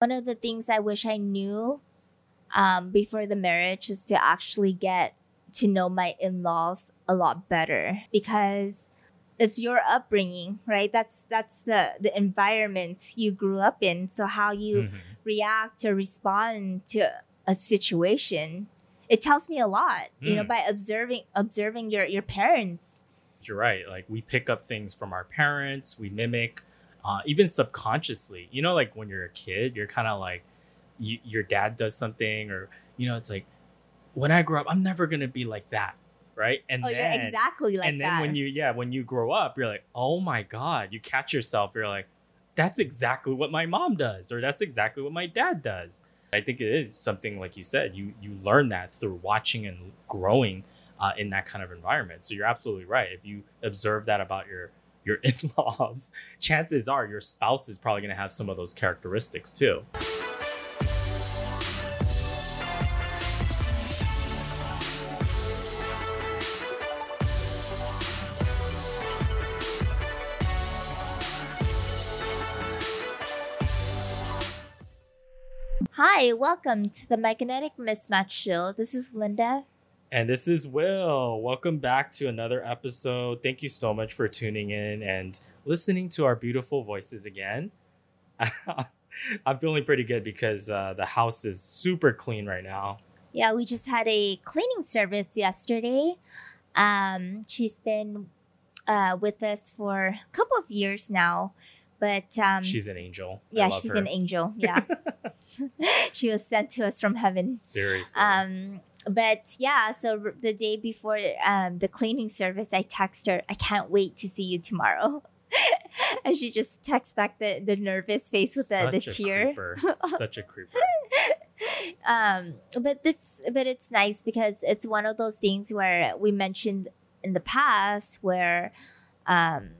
One of the things I wish I knew um, before the marriage is to actually get to know my in-laws a lot better because it's your upbringing right that's that's the the environment you grew up in so how you Mhm. react or respond to a situation it tells me a lot you know Mm. by observing observing your your parents You're right. Like we pick up things from our parents, we mimic, uh, even subconsciously. You know, like when you're a kid, you're kind of like, you, your dad does something, or you know, it's like, when I grow up, I'm never gonna be like that, right? And oh then, exactly like and then that when you, yeah, when you grow up, you're like, oh my god, you catch yourself. You're like, that's exactly what my mom does, or that's exactly what my dad does. I think it is something like you said. You you learn that through watching and growing uh, in that kind of environment. So you're absolutely right. If you observe that about your your in-laws, chances are your spouse is probably going to have some of those characteristics too. hi welcome to the magnetic mismatch show this is linda And this is Will. Welcome back to another episode. Thank you so much for tuning in and listening to our beautiful voices again. I'm feeling pretty good because uh, the house is super clean right now. Yeah, we just had a cleaning service yesterday. Um, she's been uh, with us for a couple of years now, but um, She's an angel. Yeah, she's her. an angel. Yeah, she was sent to us from heaven. Seriously. Um, but yeah, so r- the day before um, the cleaning service, I text her, "I can't wait to see you tomorrow." and she just texts back the, the nervous face with the, the Such a tear. creeper. Such a creeper. um but this but it's nice because it's one of those things where we mentioned in the past where um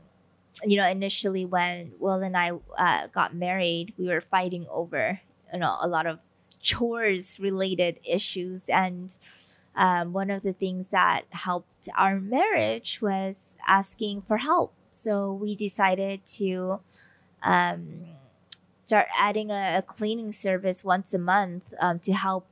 you know initially when will and i uh, got married we were fighting over you know a lot of chores related issues. And um, one of the things that helped our marriage was asking for help. So we decided to um, start adding a, a cleaning service once a month um, to help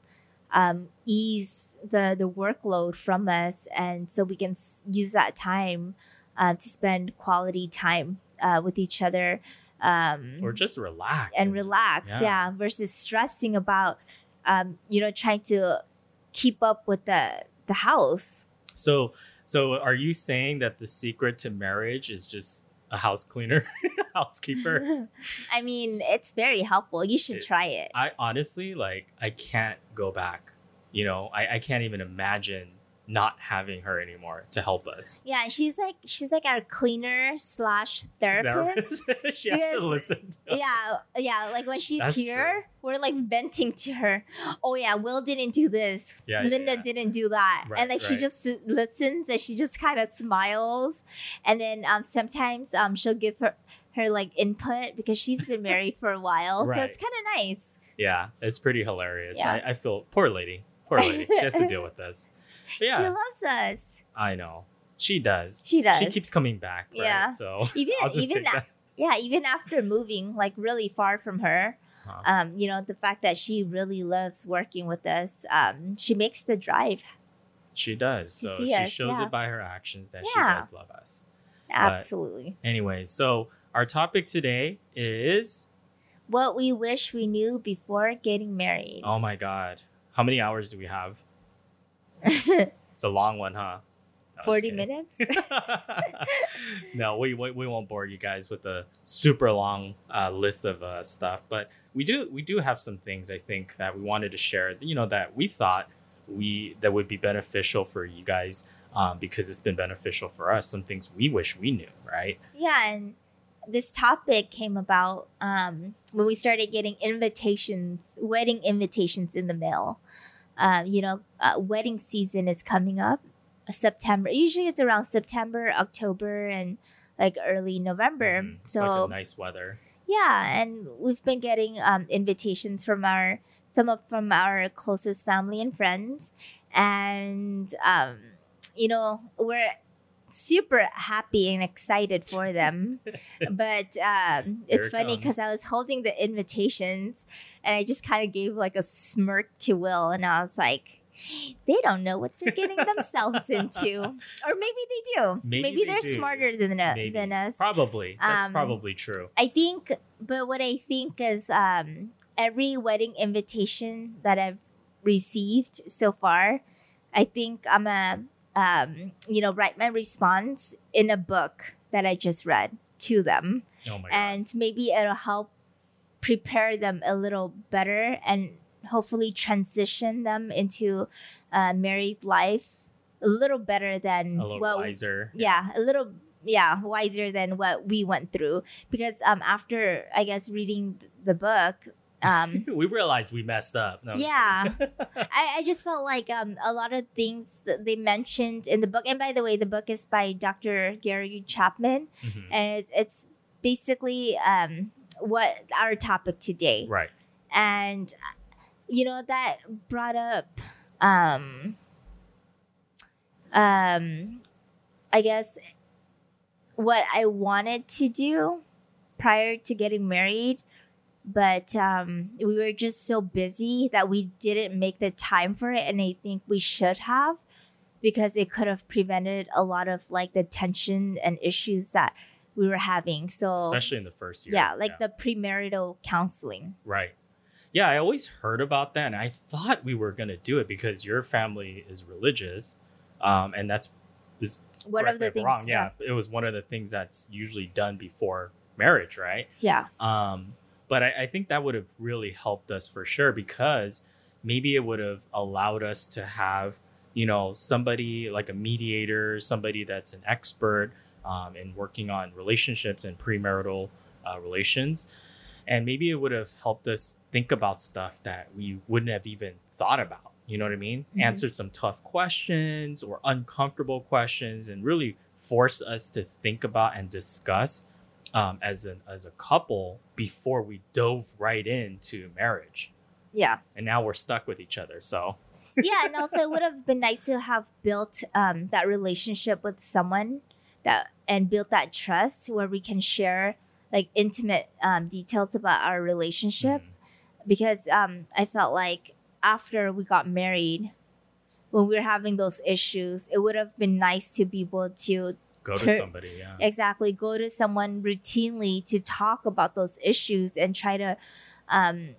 um, ease the the workload from us, and so we can s- use that time uh, to spend quality time uh, with each other. Um, Or just relax. and just- relax, yeah. versus stressing about, um, you know, trying to keep up with the the house. So, so are you saying that the secret to marriage is just a house cleaner, housekeeper? I mean, it's very helpful. You should It- try it. I honestly like I can't go back. You know, I, I can't even imagine not having her anymore to help us. Yeah, she's like she's like our cleaner slash therapist. she has to listen to us. yeah, yeah. Like when she's That's here, we're like venting to her. Oh yeah, Will didn't do this. Yeah, yeah, Linda yeah. didn't do that. Right, and like she just listens and she just kind of smiles. And then um sometimes um she'll give her her like input because she's been married for a while. So it's kind of nice. Yeah, it's pretty hilarious. Yeah. I, I feel poor lady. Poor lady. She has to deal with this. But She loves us. I know. She does. She does. She keeps coming back. Right? Yeah. So even even a- that. yeah, even after moving like really far from her, Huh. um, you know, the fact that she really loves working with us, um, she makes the drive. She does. So she us, shows yeah. it by her actions that Yeah. she does love us. Absolutely. Anyways, so our topic today is What we wish we knew before getting married. oh my god. How many hours do we have? It's a long one, huh? No, 40 minutes? no, we, we we won't bore you guys with a super long uh, list of uh, stuff, but we do we do have some things I think that we wanted to share. You know that we thought we that would be beneficial for you guys um, because it's been beneficial for us. Some things we wish we knew, right? yeah, and this topic came about um, when we started getting invitations, wedding invitations in the mail. Um, you know, uh, wedding season is coming up. September. Usually it's around September, October, and like early November. Mm, so like a nice weather. Yeah, and we've been getting um, invitations from our some of from our closest family and friends, and um, you know we're super happy and excited for them. but um, it's it funny because. I was holding the invitations and I just kind of gave like a smirk to Will, and I was like, they don't know what they're getting themselves into. Or maybe they do. Maybe Maybe, they they're do. smarter than, uh, Maybe. than us. Probably. That's Um, probably true. I think, but what I think is um, every wedding invitation that I've received so far, I think I'm a, um, you know, write my response in a book that I just read to them, Oh my god. and maybe it'll help prepare them a little better and hopefully transition them into uh, married life a little better than A little what wiser. yeah a little yeah wiser than what we went through because um after i guess reading the book um we realized we messed up. No, Yeah. I, I just felt like um a lot of things that they mentioned in the book and by the way the book is by dr gary chapman Mhm. and it's, it's basically um what our topic today Right. and you know that brought up um um i guess what i wanted to do prior to getting married but um we were just so busy that we didn't make the time for it and i think we should have because it could have prevented a lot of like the tension and issues that we were having so Especially in the first year. yeah like the premarital counseling Right. Yeah, I always heard about that, and I thought we were gonna do it because your family is religious, um, and that's is one of the things wrong. yeah Yeah, it was one of the things that's usually done before marriage, right? yeah Um, but I, I think that would have really helped us for sure because maybe it would have allowed us to have, you know, somebody like a mediator, somebody that's an expert um, in working on relationships and premarital uh, relations. And maybe it would have helped us think about stuff that we wouldn't have even thought about. You know what I mean? Mhm. Answered some tough questions or uncomfortable questions and really force us to think about and discuss um, as an as a couple before we dove right into marriage. yeah And now we're stuck with each other. So yeah and also it would have been nice to have built um, that relationship with someone that and built that trust where we can share like intimate um, details about our relationship mm, because um, i felt like after we got married when we were having those issues it would have been nice to be able to go to Tur- somebody. Yeah. exactly go to someone routinely to talk about those issues and try to um,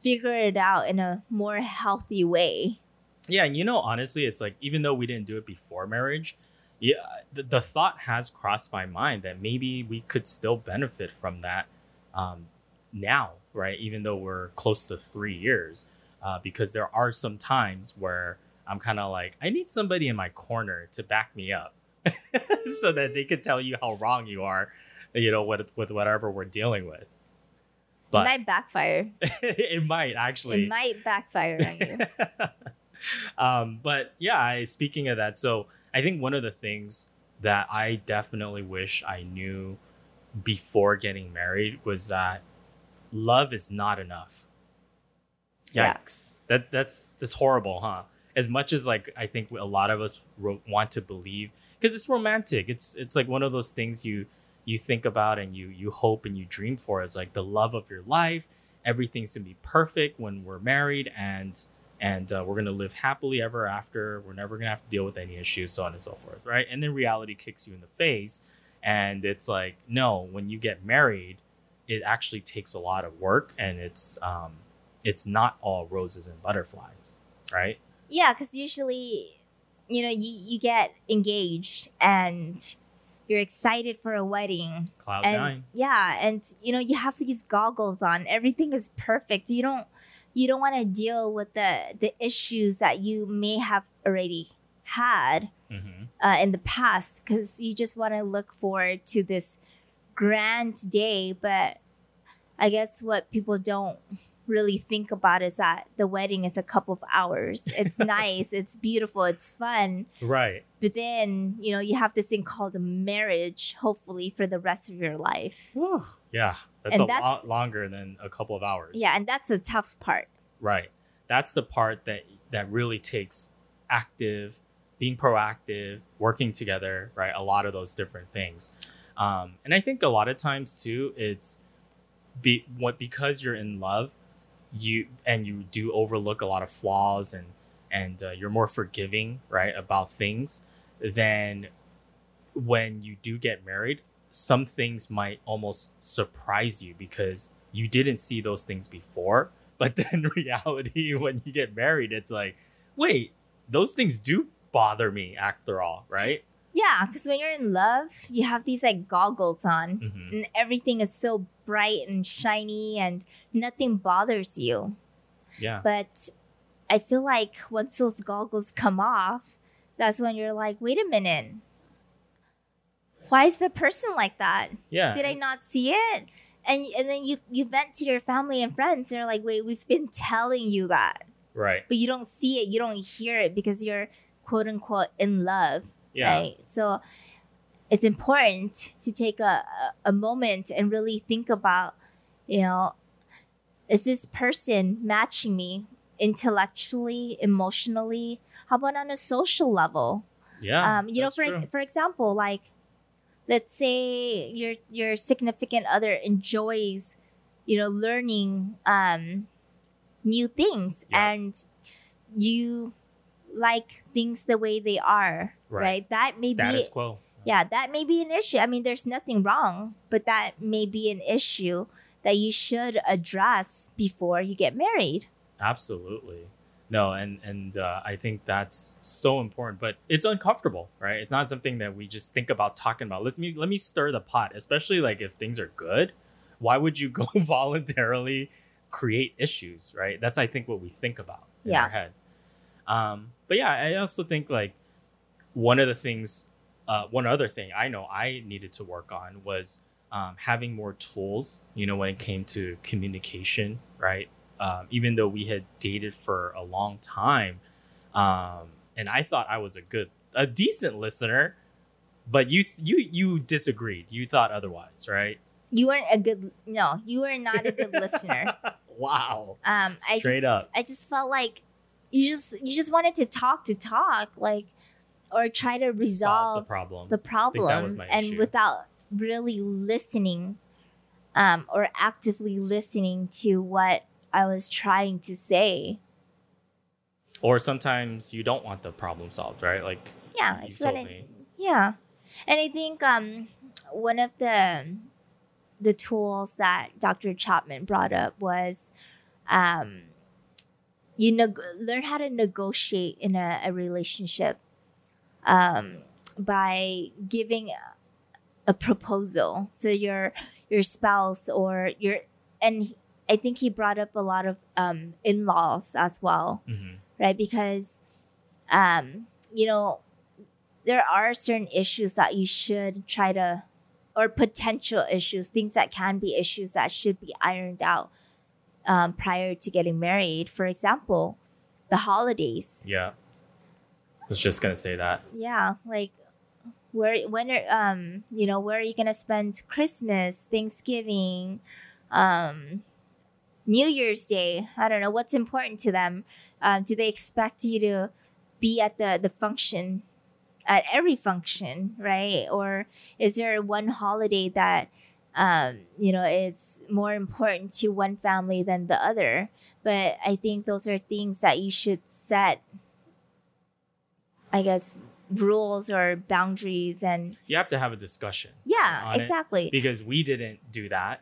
figure it out in a more healthy way Yeah, and you know, honestly, it's like even though we didn't do it before marriage, yeah, the, the thought has crossed my mind that maybe we could still benefit from that um, now, right? Even though we're close to three years, uh, because there are some times where I'm kind of like, I need somebody in my corner to back me up, so that they could tell you how wrong you are, you know, with with whatever we're dealing with. it might backfire it might actually it might backfire on you um, but yeah, I, speaking of that, so I think one of the things that I definitely wish I knew before getting married was that love is not enough. Yeah. That that's that's horrible, huh? As much as like I think a lot of us want to believe because it's romantic. It's it's like one of those things you you think about and you you hope and you dream for is like the love of your life. Everything's gonna be perfect when we're married and and uh, we're gonna live happily ever after. We're never gonna have to deal with any issues, so on and so forth, right? And then reality kicks you in the face, and it's like, no, when you get married, it actually takes a lot of work, and it's um, it's not all roses and butterflies, right? yeah because usually you know you, you get engaged and you're excited for a wedding. Cloud and nine, yeah and you know you have these goggles on. Everything is perfect. You don't you don't want to deal with the the issues that you may have already had hmm uh, in the past because you just want to look forward to this grand day. But i guess what people don't really think about is that the wedding is a couple of hours it's nice it's beautiful it's fun right? but then you know you have this thing called a marriage hopefully for the rest of your life Whew. Yeah, that's And a that's- lot longer than a couple of hours. yeah and that's a tough part Right. That's the part that that really takes active being proactive, working together, right? A lot of those different things. Um, and I think a lot of times too, it's be what because you're in love, you and you do overlook a lot of flaws and and uh, you're more forgiving, right, about things. Then when you do get married, some things might almost surprise you because you didn't see those things before. But then reality, when you get married, it's like, wait, those things do bother me after all, right? Yeah, because when you're in love, you have these like goggles on, hmm and everything is so bright and shiny, and nothing bothers you. Yeah. But I feel like once those goggles come off, that's when you're like, wait a minute. Why is the person like that? Yeah. Did I not see it? And and then you you vent to your family and friends. and They're like, wait, we've been telling you that, Right. but you don't see it, you don't hear it because you're quote unquote in love, Yeah. right? So it's important to take a, a moment and really think about, you know, is this person matching me intellectually, emotionally? How about on a social level? Yeah. um, you know, for true. for example, like let's say your your significant other enjoys, you know, learning um, new things, Yeah. and you like things the way they are, Right. right? That may status be quo. yeah, that may be an issue. I mean, there's nothing wrong, but that may be an issue that you should address before you get married. Absolutely. No, and and uh, I think that's so important, but it's uncomfortable, right? It's not something that we just think about talking about. Let me let me stir the pot, especially like if things are good. Why would you go voluntarily create issues, right? That's I think what we think about in Yeah. our head. Um, but yeah, I also think like one of the things, uh, one other thing I know I needed to work on was um, having more tools. You know, when it came to communication, right? um, even though we had dated for a long time. Um, and I thought I was a good, a decent listener, but you you you disagreed. You thought otherwise, right? You weren't a good no, you were not a good listener. wow. Um, I Straight just, up. I just felt like you just you just wanted to talk to talk, like, or try to Solve the resolve problem. the problem, and issue. without really listening, um, or actively listening to what I was trying to say. or sometimes you don't want the problem solved, right? Like Yeah, you told wanted- me. Yeah, and I think um, one of the the tools that Dr. Chapman brought up was um, you neg- learn how to negotiate in a, a relationship um, by giving a, a proposal. So your your spouse or your and I think he brought up a lot of um, in laws as well Mhm. right? Because, um, you know, there are certain issues that you should try to, or potential issues, things that can be issues that should be ironed out um, prior to getting married. For example, the holidays. Yeah. I was just gonna say that. Yeah, like where when are um you know where are you gonna spend Christmas, Thanksgiving, um, New Year's Day? I don't know what's important to them. Um, do they expect you to be at the the function, at every function, right? Or is there one holiday that um you know it's more important to one family than the other? But I think those are things that you should set I guess rules or boundaries and You have to have a discussion. yeah, exactly. because we didn't do that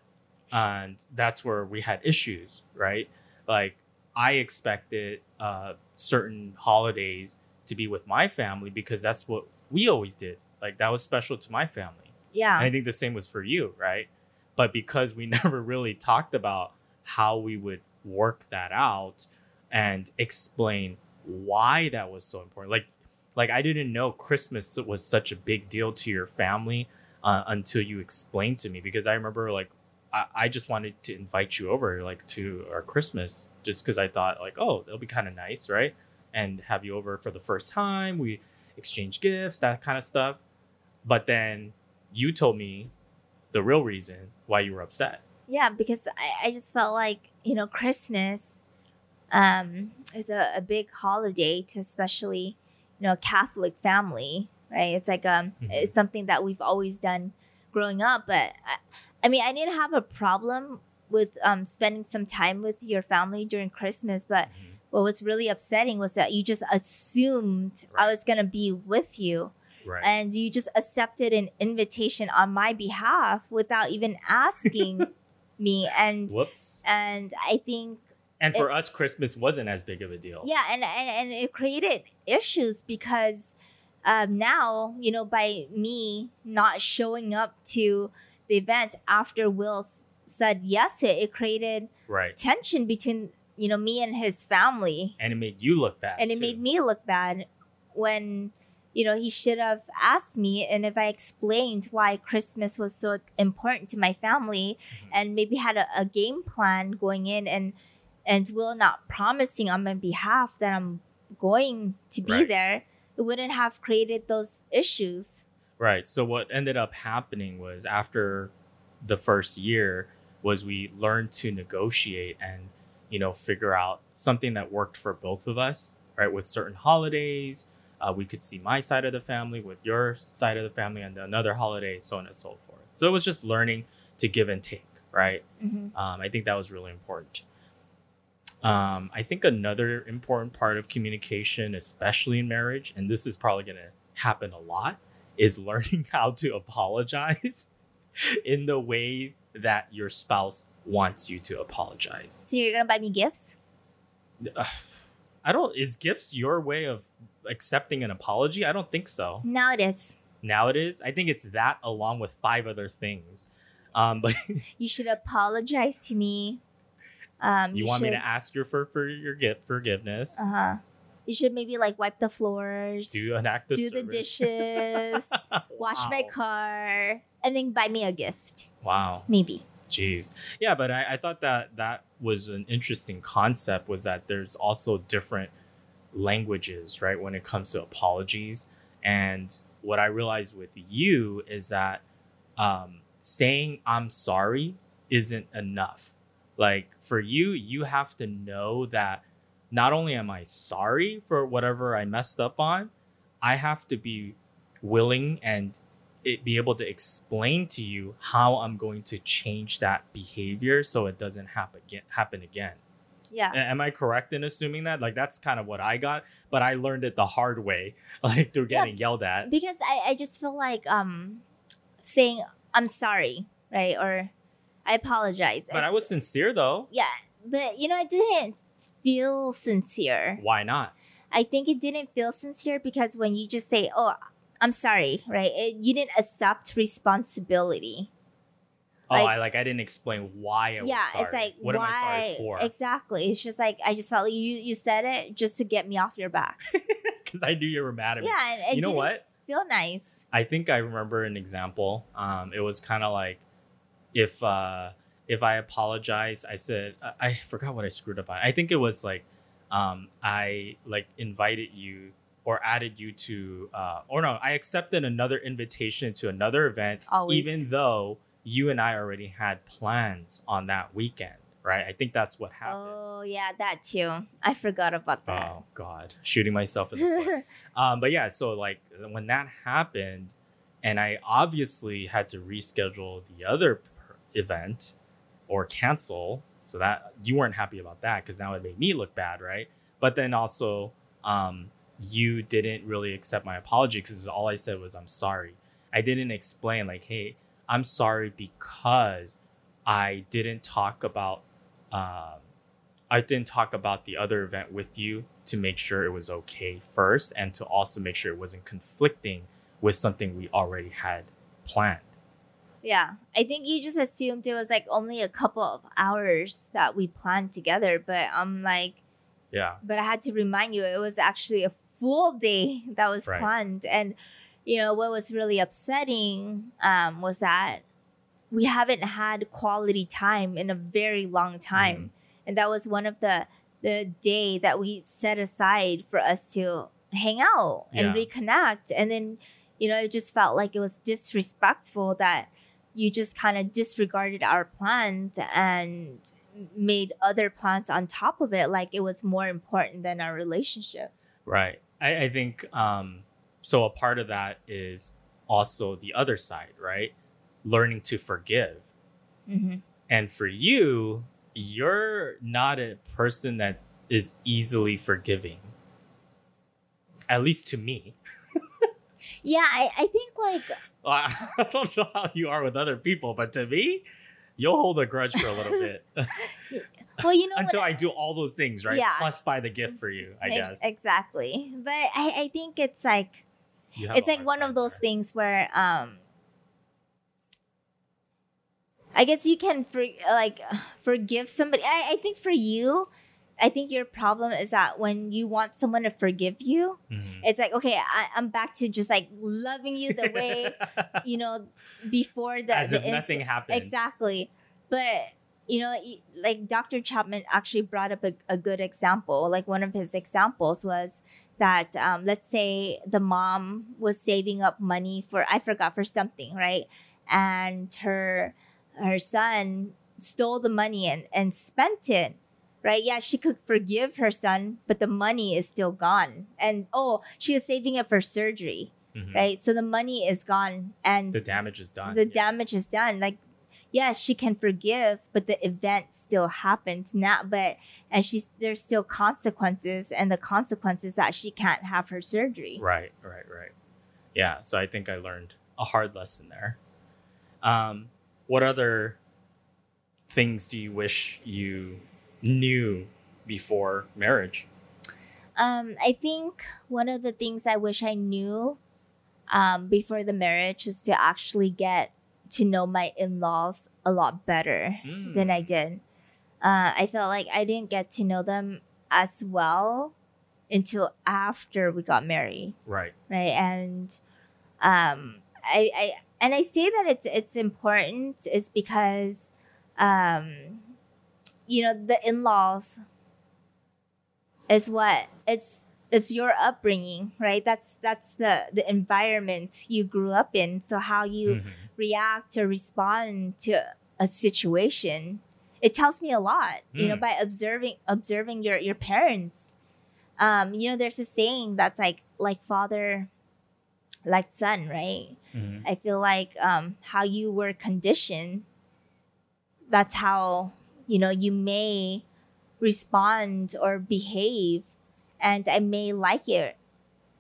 and that's where we had issues right like i expected uh certain holidays to be with my family because that's what we always did like that was special to my family Yeah. and i think the same was for you right? But because we never really talked about how we would work that out and explain why that was so important like like i didn't know christmas was such a big deal to your family uh, until you explained to me because i remember like I, I just wanted to invite you over like to our christmas just because i thought like oh it'll be kind of nice right? And have you over for the first time we exchange gifts that kind of stuff. But then you told me the real reason why you were upset yeah, because I, I just felt like, you know, Christmas um is a, a big holiday to especially, you know a Catholic family, right? It's like um, Mhm. it's something that we've always done growing up. But I, I mean, I didn't have a problem with um spending some time with your family during Christmas, but Mhm. what was really upsetting was that you just assumed I was gonna be with you, Right. and you just accepted an invitation on my behalf without even asking me. And Whoops. and I think And for us, Christmas wasn't as big of a deal. yeah, and and, and it created issues because um, now you know by me not showing up to the event after Will said yes to it, it created Right. tension between you know me and his family, And it made you look bad. and it too. made me look bad when you know he should have asked me and if i explained why christmas was so important to my family Mhm. and maybe had a, a game plan going in and and will not promising on my behalf that i'm going to be Right. there it wouldn't have created those issues Right. So what ended up happening was after the first year was we learned to negotiate and you know figure out something that worked for both of us. Right. With certain holidays, uh, we could see my side of the family with your side of the family, and another holiday, so on and so forth. So it was just learning to give and take. Right. Mhm. Um, I think that was really important. Um, I think another important part of communication, especially in marriage, and this is probably going to happen a lot, is learning how to apologize in the way that your spouse wants you to apologize. so you're gonna buy me gifts Ugh, I don't, is gifts your way of accepting an apology? I don't think so. now it is Now it is. I think it's that along with five other things. Um, but you should apologize to me um you want me to ask you for, for your gift forgiveness, uh-huh you should maybe like wipe the floors do an act of do the dishes, wash my car, and then buy me a gift. Wow. Maybe. Jeez. Yeah, but I, I thought that that was an interesting concept was that there's also different languages, right, when it comes to apologies. And what I realized with you is that um, saying I'm sorry isn't enough. Like for you, you have to know that not only am I sorry for whatever I messed up on, I have to be willing and it be able to explain to you how I'm going to change that behavior so it doesn't happen again. Happen again. Yeah. Am I correct in assuming that? Like that's kind of what I got, but I learned it the hard way, like through Yeah. getting yelled at. Because I, I just feel like um saying I'm sorry, right? Or I apologize. But I was sincere though. Yeah. But you know, it didn't feel sincere. Why not? I think it didn't feel sincere because when you just say, Oh, I'm sorry, right? It, you didn't accept responsibility. Oh, Like- I like I didn't explain why I was yeah, sorry. it's like what why am I sorry for? exactly. It's just like I just felt like you you said it just to get me off your back. Because I knew you were mad at me. yeah, you know what? Feel nice. I think I remember an example. Um, it was kind of like if uh, if I apologize, I said I, I forgot what I screwed up on. I think it was like um, I like invited you or added you to uh, or no, I accepted another invitation to another event, Always. even though you and I already had plans on that weekend. Right? I think that's what happened. Oh yeah, that too. I forgot about that. Oh God, shooting myself in the foot. Um, but yeah, so like when that happened, and I obviously had to reschedule the other event or cancel, so that you weren't happy about that because now it made me look bad, right? But then also, um, you didn't really accept my apology because all I said was I'm sorry. I didn't explain like, hey, I'm sorry because I didn't talk about. Um, I didn't talk about the other event with you to make sure it was okay first and to also make sure it wasn't conflicting with something we already had planned. yeah, I think you just assumed it was like only a couple of hours that we planned together, but I'm like, Yeah. but I had to remind you it was actually a full day that was Right. planned, and you know what was really upsetting um, was that we haven't had quality time in a very long time. Mm-hmm. and that was one of the the day that we set aside for us to hang out and Yeah. reconnect and then you know it just felt like it was disrespectful that you just kind of disregarded our plans and made other plans on top of it like it was more important than our relationship Right. I, I think um, so. A part of that is also the other side, right? Learning to forgive. hmm And for you, you're not a person that is easily forgiving. At least to me. Yeah, I, I think like I don't know how you are with other people, but to me, you'll hold a grudge for a little bit well, you know until I do all those things, right? Yeah. Plus buy the gift for you, I guess. Exactly. But I, I think it's like it's like one of those there. things where um I guess you can for, like forgive somebody. I, I think for you, I think your problem is that when you want someone to forgive you, Mhm. it's like okay, I, I'm back to just like loving you the way you know before the as the if inc- nothing happened. Exactly. But you know, like Dr. Chapman actually brought up a, a good example. Like one of his examples was that um, let's say the mom was saving up money for I forgot for something, right? And her her son stole the money and, and spent it. Right? Yeah, she could forgive her son, but the money is still gone. And oh, she was saving it for surgery, Mhm. right? So the money is gone and The damage is done. the yeah. damage is done like yes she can forgive but the event still happened now but and she's there's still consequences and the consequences that she can't have her surgery Right, right, right. Yeah, so I think I learned a hard lesson there. Um, what other things do you wish you knew before marriage? um i think one of the things i wish i knew um before the marriage is to actually get to know my in-laws a lot better Mm. than I did. Uh, I felt like I didn't get to know them as well until after we got married, Right. right? And um, I, I and I say that it's it's important is because um, you know the in laws is what it's it's your upbringing, right? That's that's the the environment you grew up in. So how you Mhm. react or respond to a situation it tells me a lot you know Mm. by observing observing your your parents um you know there's a saying that's like like father like son right Mhm. i feel like um how you were conditioned that's how you know you may respond or behave and i may like it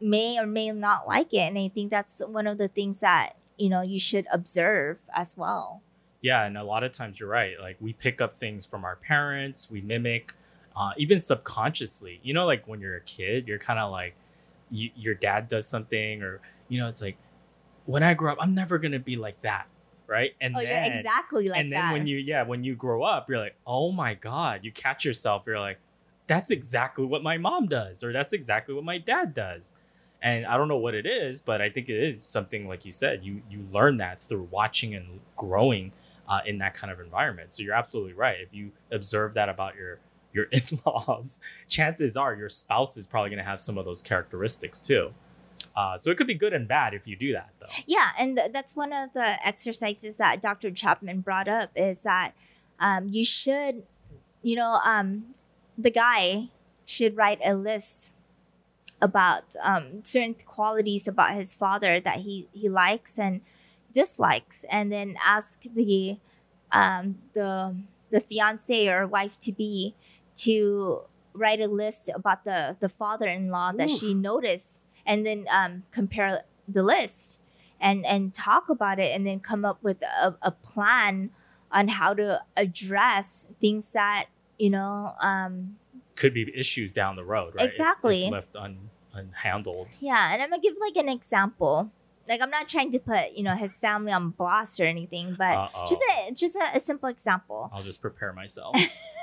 may or may not like it and i think that's one of the things that you know you should observe as well Yeah, and a lot of times you're right. Like we pick up things from our parents, we mimic, uh, even subconsciously. You know, like when you're a kid, you're kind of like, you, your dad does something, or you know, it's like, when I grow up, I'm never gonna be like that, right? And oh then, exactly like and then that when you, yeah, when you grow up, you're like, oh my god, you catch yourself. You're like, that's exactly what my mom does, or that's exactly what my dad does. And I don't know what it is, but I think it is something like you said. You you learn that through watching and growing uh, in that kind of environment. So you're absolutely right. If you observe that about your your in-laws, chances are your spouse is probably going to have some of those characteristics too. Uh, so it could be good and bad if you do that, though. Yeah, and th- that's one of the exercises that Dr. Chapman brought up is that um, you should, you know, um, the guy should write a list about um, certain qualities about his father that he, he likes and dislikes, and then ask the um, the the fiance or wife to be to write a list about the the father-in-law that she noticed and then um, compare the list and and talk about it and then come up with a, a plan on how to address things that you know um Could be issues down the road, right? If- if Exactly. left un, unhandled. yeah and i'm gonna give like an example like i'm not trying to put you know his family on blast or anything but Uh-oh. just a just a, a simple example I'll just prepare myself.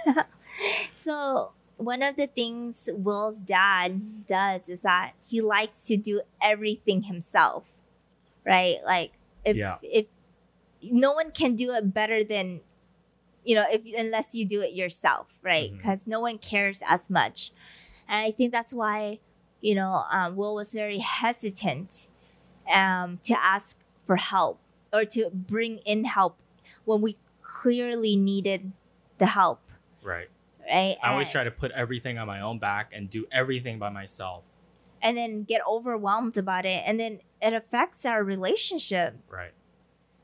so one of the things Will's dad does is that he likes to do everything himself, right? Like if Yeah. if no one can do it better than you know if unless you do it yourself, right? Because no one cares as much, and I think that's why you know um, Will was very hesitant um, to ask for help or to bring in help when we clearly needed the help right. right? I always try to put everything on my own back and do everything by myself. and then get overwhelmed about it and then it affects our relationship Right.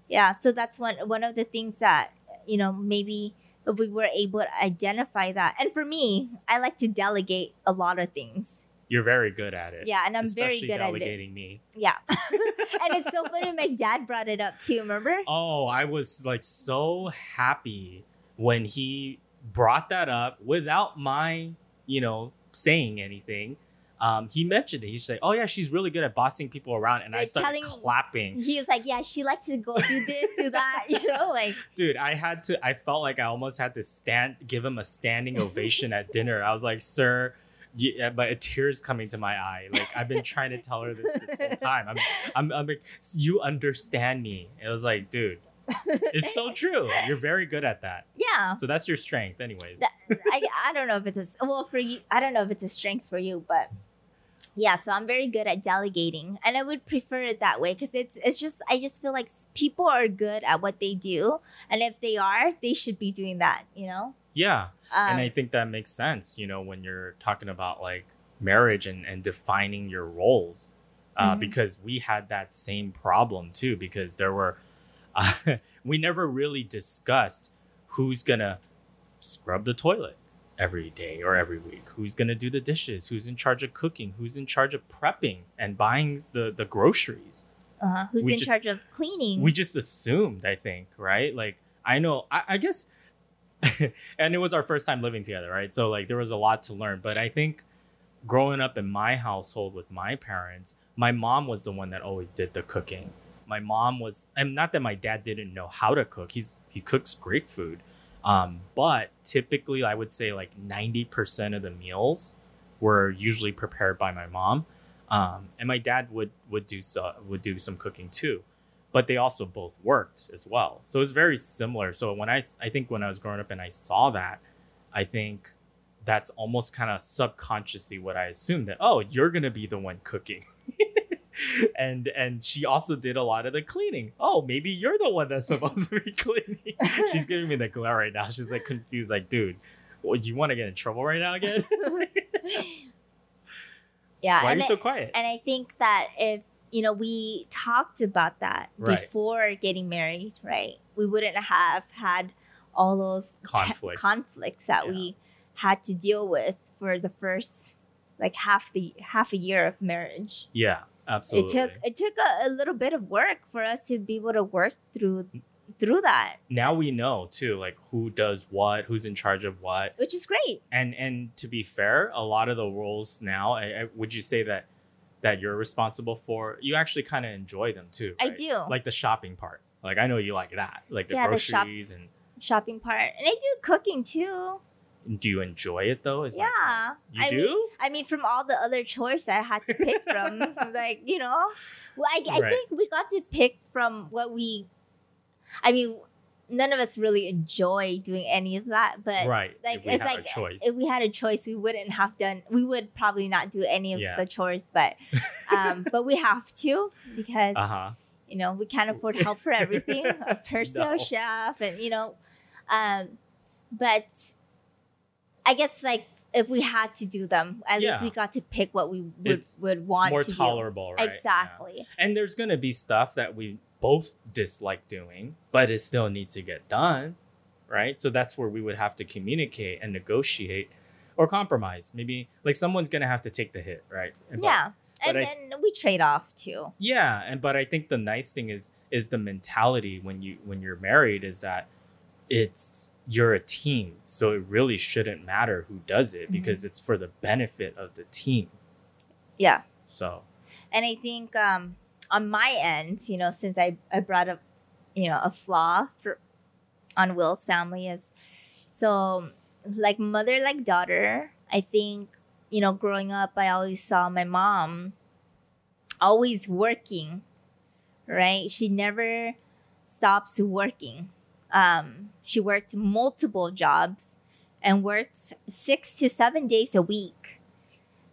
yeah so that's one one of the things that you know maybe if we were able to identify that and for me i like to delegate a lot of things You're very good at it. yeah and i'm very good at it delegating me. yeah and it's so funny my dad brought it up too remember Oh, I was like so happy when he brought that up without my, you know, saying anything. Um, he mentioned it. He's like, "Oh yeah, she's really good at bossing people around," and I started clapping. he was like yeah she likes to go do this do that you know like Dude, I had to. I felt like I almost had to stand, give him a standing ovation at dinner. I was like, "Sir." Yeah, but tears coming to my eye. Like I've been trying to tell her this this whole time. I'm, I'm, I'm like, you understand me. It was like, dude, it's so true. You're very good at that. yeah So that's your strength, anyways. I, I don't know if it's a, well for you i don't know if it's a strength for you but yeah so i'm very good at delegating and i would prefer it that way because it's it's just i just feel like people are good at what they do and if they are they should be doing that you know yeah. um, and I think that makes sense, you know, when you're talking about like marriage and, and defining your roles. Uh, Mhm. Because we had that same problem too, because there were, uh, we never really discussed who's gonna scrub the toilet every day or every week, who's gonna do the dishes, who's in charge of cooking, who's in charge of prepping and buying the, the groceries. uh, who's we in just- charge of cleaning? We just assumed i think right? Like i know i, I guess and it was our first time living together right? So like there was a lot to learn. But i think growing up in my household with my parents my mom was the one that always did the cooking. My mom was and not that my dad didn't know how to cook. He's he cooks great food um, but typically i would say like 90% of the meals were usually prepared by my mom um, and my dad would would do so would do some cooking too but they also both worked as well. So it was very similar. So when I, I think when I was growing up and I saw that, I think that's almost kind of subconsciously what I assumed that, oh, you're to be the one cooking. and and she also did a lot of the cleaning. Oh, maybe you're the one that's supposed to be cleaning. She's giving me the glare right now. She's like confused, like, dude, what, you want to get in trouble right now again? yeah Why are you so quiet? And I think that if, you know, we talked about that Right. before getting married, right? We wouldn't have had all those te- Conflicts. conflicts that Yeah. we had to deal with for the first like half the half a year of marriage. yeah, absolutely. It took it took a, a little bit of work for us to be able to work through through that, now we know too, like who does what, who's in charge of what. which is great. and and to be fair a lot of the roles now I, I, would you say that that you're responsible for you actually kind of enjoy them too I do. like the shopping part like i know you like that like the Yeah, the shop- groceries Shopping part. And I do cooking too. Do you enjoy it though is my- Yeah. you I do Mean, I mean, from all the other chores that I had to pick from, like you know, well, I, I Right. think we got to pick from what we. I mean, none of us really enjoy doing any of that, but right like it's like a choice if we had a choice, we wouldn't have done. We would probably not do any of Yeah. the chores, but um, but we have to because uh-huh you know we can't afford help for everything a personal No. chef and you know um but i guess like if we had to do them at Yeah. least we got to pick what we would, It's would want more to tolerable do right? Yeah. exactly. And there's gonna be stuff that we both dislike doing but it still needs to get done right? So that's where we would have to communicate and negotiate or compromise. Maybe like someone's gonna have to take the hit right? And yeah. and but I- then we trade off too. Yeah, and but I think the nice thing is is the mentality when you when you're married is that it's you're a team, so it really shouldn't matter who does it Mhm. because it's for the benefit of the team. yeah So and i think um on my end you know since i i brought up you know a flaw for on will's family is so like mother like daughter i think you know growing up i always saw my mom always working right she never stops working um she worked multiple jobs and worked six to seven days a week.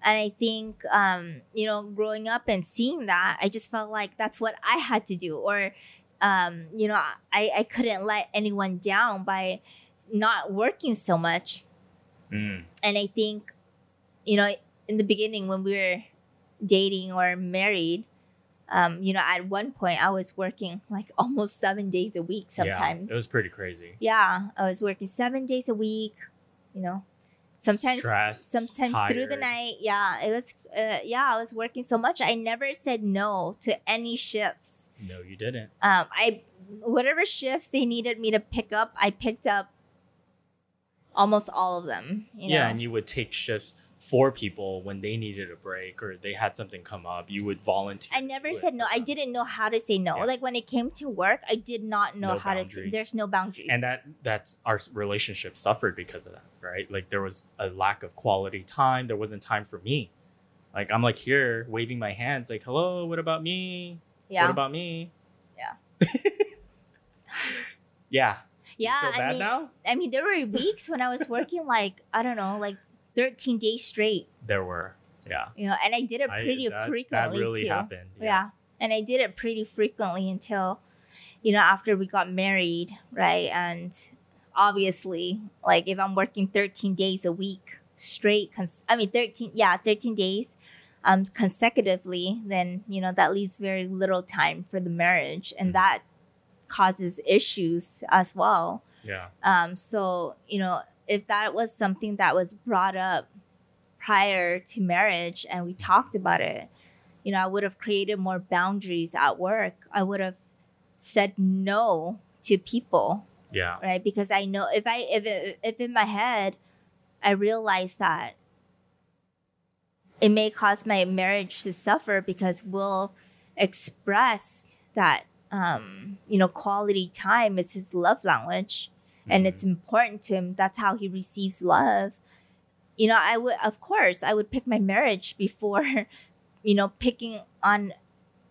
And i think um you know growing up and seeing that i just felt like that's what i had to do or um you know i i couldn't let anyone down by not working so much. Mm, and i think you know in the beginning when we were dating or married, um, you know, at one point I was working like almost seven days a week sometimes. Yeah, it was pretty crazy. Yeah, I was working seven days a week. You know, sometimes Stressed, sometimes through the night. Yeah, it was. Uh, yeah, I was working so much. I never said no to any shifts. No, you didn't. Um, I whatever shifts they needed me to pick up, I picked up almost all of them. You yeah, know? and you would take shifts for people when they needed a break or they had something come up. You would volunteer. I never said no. I didn't know how to say no. Yeah. Like when it came to work, I did not know No how to. Say, there's no boundaries. and that that's our relationship suffered because of that right like there was a lack of quality time there wasn't time for me like i'm like here waving my hands like hello what about me yeah, what about me Yeah. yeah yeah. I mean, now I mean, there were weeks when I was working like I don't know, like 13 days straight. there were yeah You know, and I did it I- pretty that, frequently that really too. happened Yeah. and I did it pretty frequently until, you know, after we got married, right? And obviously, like if I'm working 13 days a week straight, cons- I mean 13, yeah, 13 days, um, consecutively, then you know that leaves very little time for the marriage, and Mhm. that causes issues as well. yeah Um, so you know, if that was something that was brought up prior to marriage and we talked about it, you know, I would have created more boundaries at work. I would have said no to people, yeah right? Because I know if I if it, if in my head I realize that it may cause my marriage to suffer because we'll express that um, you know quality time is his love language and Mhm. it's important to him. That's how he receives love. You know i would of course i would pick my marriage before you know picking on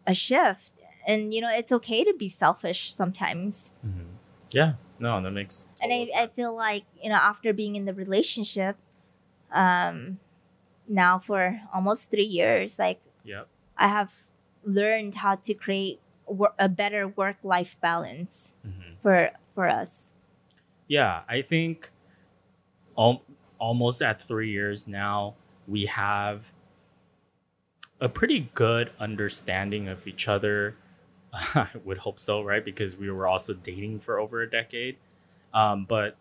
a shift. And you know it's okay to be selfish sometimes. Mhm. yeah. No that makes and I, I feel like you know after being in the relationship um now for almost three years like yep. I have learned how to create a better work life balance Mhm. for for us Yeah, I think al- almost at three years now, we have a pretty good understanding of each other. I would hope so, right? Because we were also dating for over a decade. Um, but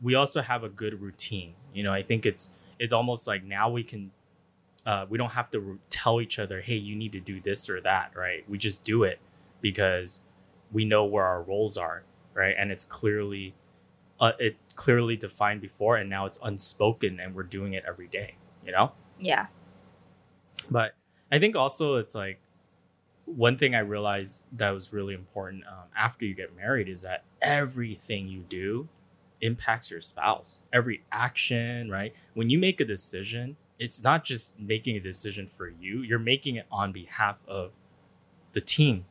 we also have a good routine. You know, I think it's it's almost like now we can uh, we don't have to tell each other, hey, you need to do this or that, right? We just do it because we know where our roles are, right? And it's clearly uh, it clearly defined before, and now it's unspoken, and we're doing it every day, you know. yeah But I think also it's like one thing I realized that was really important um, after you get married is that everything you do impacts your spouse. Every action, right? When you make a decision, it's not just making a decision for you, you're making it on behalf of the team,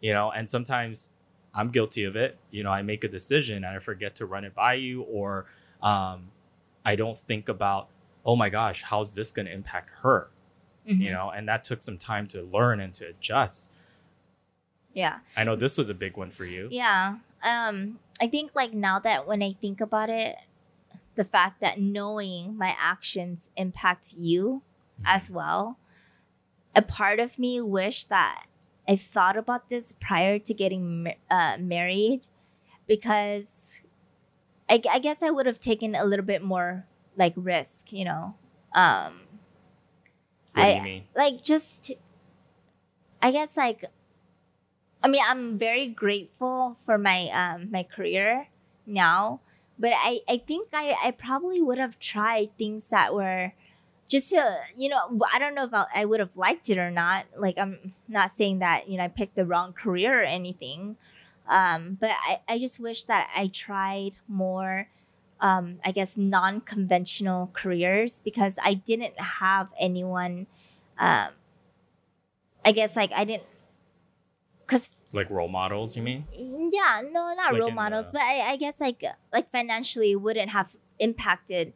you know, and sometimes I'm guilty of it. You know, I make a decision and I forget to run it by you, or um, I don't think about, oh my gosh, how's this going to impact her? Mhm. you know and that took some time to learn and to adjust yeah i know this was a big one for you Yeah. Um, I think like now that when I think about it, the fact that knowing my actions impact you as well, a part of me wish that I thought about this prior to getting uh, married because I, I guess I would have taken a little bit more like risk, you know. Um, what do you mean like just i guess like i mean i'm very grateful for my um my career now but i i think i i probably would have tried things that were just to you know i don't know if I, I would have liked it or not. Like i'm not saying that you know i picked the wrong career or anything. Um but i i just wish that i tried more um i guess non-conventional careers because i didn't have anyone um i guess like i didn't because like role models you mean? Yeah no not Like role models the- but I, I guess like like financially wouldn't have impacted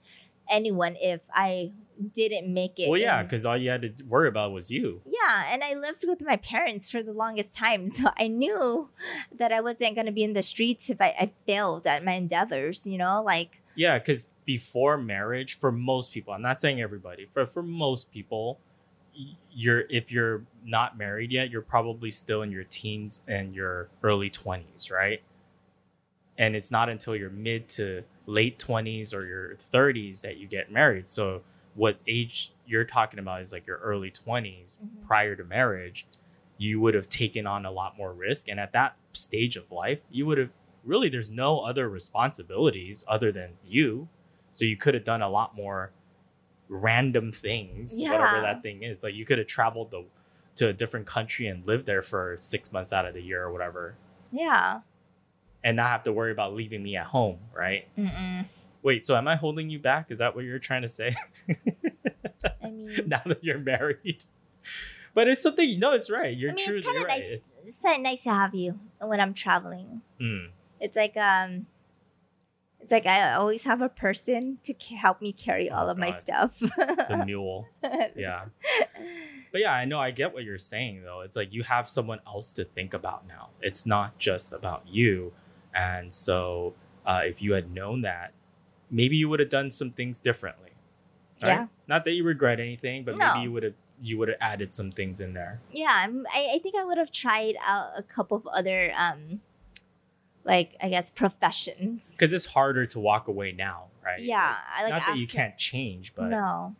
anyone if i didn't make it well yeah because all you had to worry about was you yeah and i lived with my parents for the longest time so i knew that i wasn't going to be in the streets if I, I failed at my endeavors you know like yeah because before marriage for most people i'm not saying everybody for for most people you're if you're not married yet, you're probably still in your teens and your early 20s, right? And it's not until your mid to late 20s or your 30s that you get married. So what age you're talking about is like your early 20s Mhm. prior to marriage, you would have taken on a lot more risk and at that stage of life, you would have really there's no other responsibilities other than you. So you could have done a lot more random things, whatever that thing is. Like you could have traveled the, to a different country and lived there for six months out of the year or whatever, Yeah. and not have to worry about leaving me at home, right? Mm-mm. Wait, so am I holding you back? Is that what you're trying to say? I mean, now that you're married, but it's something. No, it's right. You're I mean, true. it's kind of right. nice. It's, It's kind of nice to have you when I'm traveling. mm, It's like um, it's like I always have a person to ca- help me carry all Oh, of my stuff. the mule. Yeah. But yeah, I know I get what you're saying though. It's like you have someone else to think about now. It's not just about you. And so uh, if you had known that, maybe you would have done some things differently. right? Yeah. Not that you regret anything, but No. maybe you would have you would have added some things in there. yeah, I I think I would have tried out a couple of other um, like I guess professions. Because it's harder to walk away now, right? Yeah, I like not that you can't change, but no,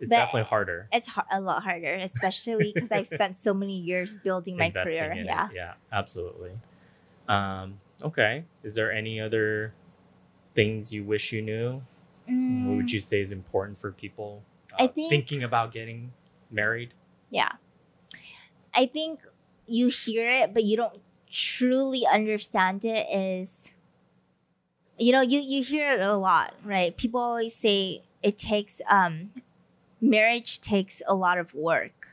it's But- definitely harder. it's har- a lot harder, especially because I've spent so many years building my investing career. Yeah. it. Yeah, absolutely. Um, okay. Is there any other things you wish you knew? What Mm, would you say is important for people I uh, think- thinking about getting married? Yeah. I think you hear it, but you don't truly understand it is you know, you you hear it a lot, right? People always say it takes um marriage takes a lot of work.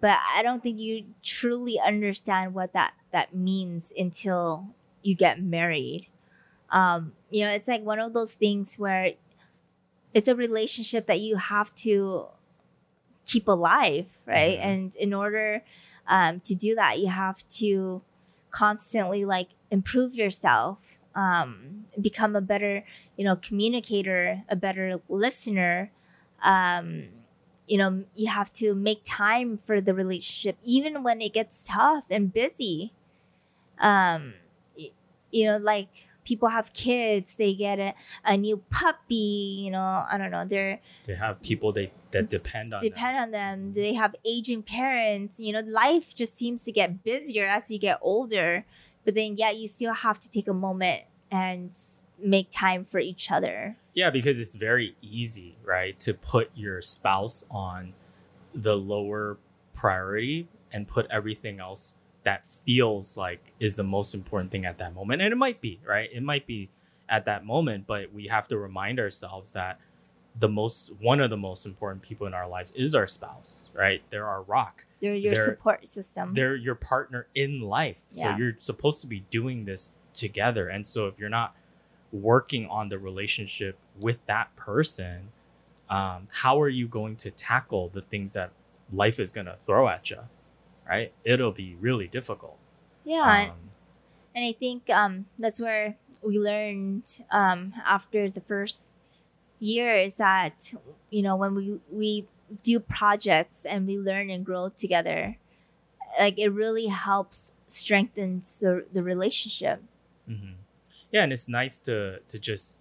But I don't think you truly understand what that that means until you get married. Um, you know, it's like one of those things where it's a relationship that you have to keep alive, right? Mhm. And in order um, to do that, you have to constantly like improve yourself, um, become a better, you know, communicator, a better listener. Um, you know, you have to make time for the relationship, even when it gets tough and busy. Um, you know, like people have kids, they get a, a new puppy, you know, I don't know, they're They have people they that depend on depend on them. Mm-hmm. They have aging parents. You know, life just seems to get busier as you get older, but then yet you still have to take a moment and make time for each other. Yeah, because it's very easy, right, to put your spouse on the lower priority and put everything else that feels like is the most important thing at that moment. And it might be, right? It might be at that moment, but we have to remind ourselves that the most one of the most important people in our lives is our spouse, right? They're our rock. They're your They're- support system. They're your partner in life. So you're supposed to be doing this together. And so if you're not working on the relationship with that person, um, how are you going to tackle the things that life is going to throw at you? Right? It'll be really difficult. yeah, and- Um, and I think um, that's where we learned um, after the first year is that you know when we we do projects and we learn and grow together, like it really helps strengthens the the relationship. mhm. Yeah, and it's nice to to just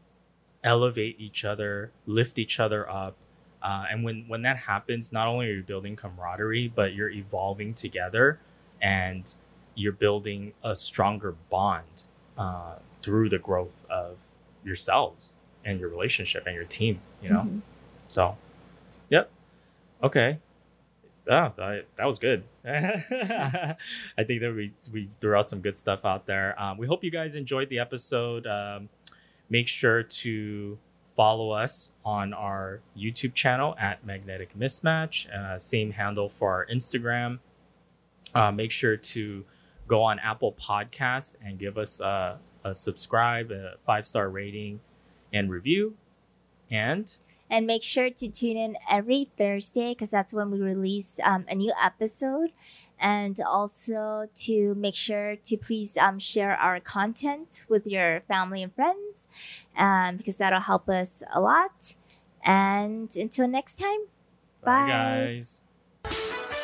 elevate each other, lift each other up. Uh, and when when that happens, not only are you building camaraderie, but you're evolving together, and you're building a stronger bond uh, through the growth of yourselves and your relationship and your team. You know, Mhm. so yep, okay. Yeah, that, that was good. I think that we we threw out some good stuff out there. Um, we hope you guys enjoyed the episode. Um, make sure to follow us on our YouTube channel at Magnetic Mismatch. Uh, same handle for our Instagram. Uh, make sure to go on Apple Podcasts and give us a, a subscribe, a five star rating, and review. And And make sure to tune in every Thursday because that's when we release um, a new episode. And also to make sure to please um, share our content with your family and friends um, because that'll help us a lot. And until next time, bye, bye guys.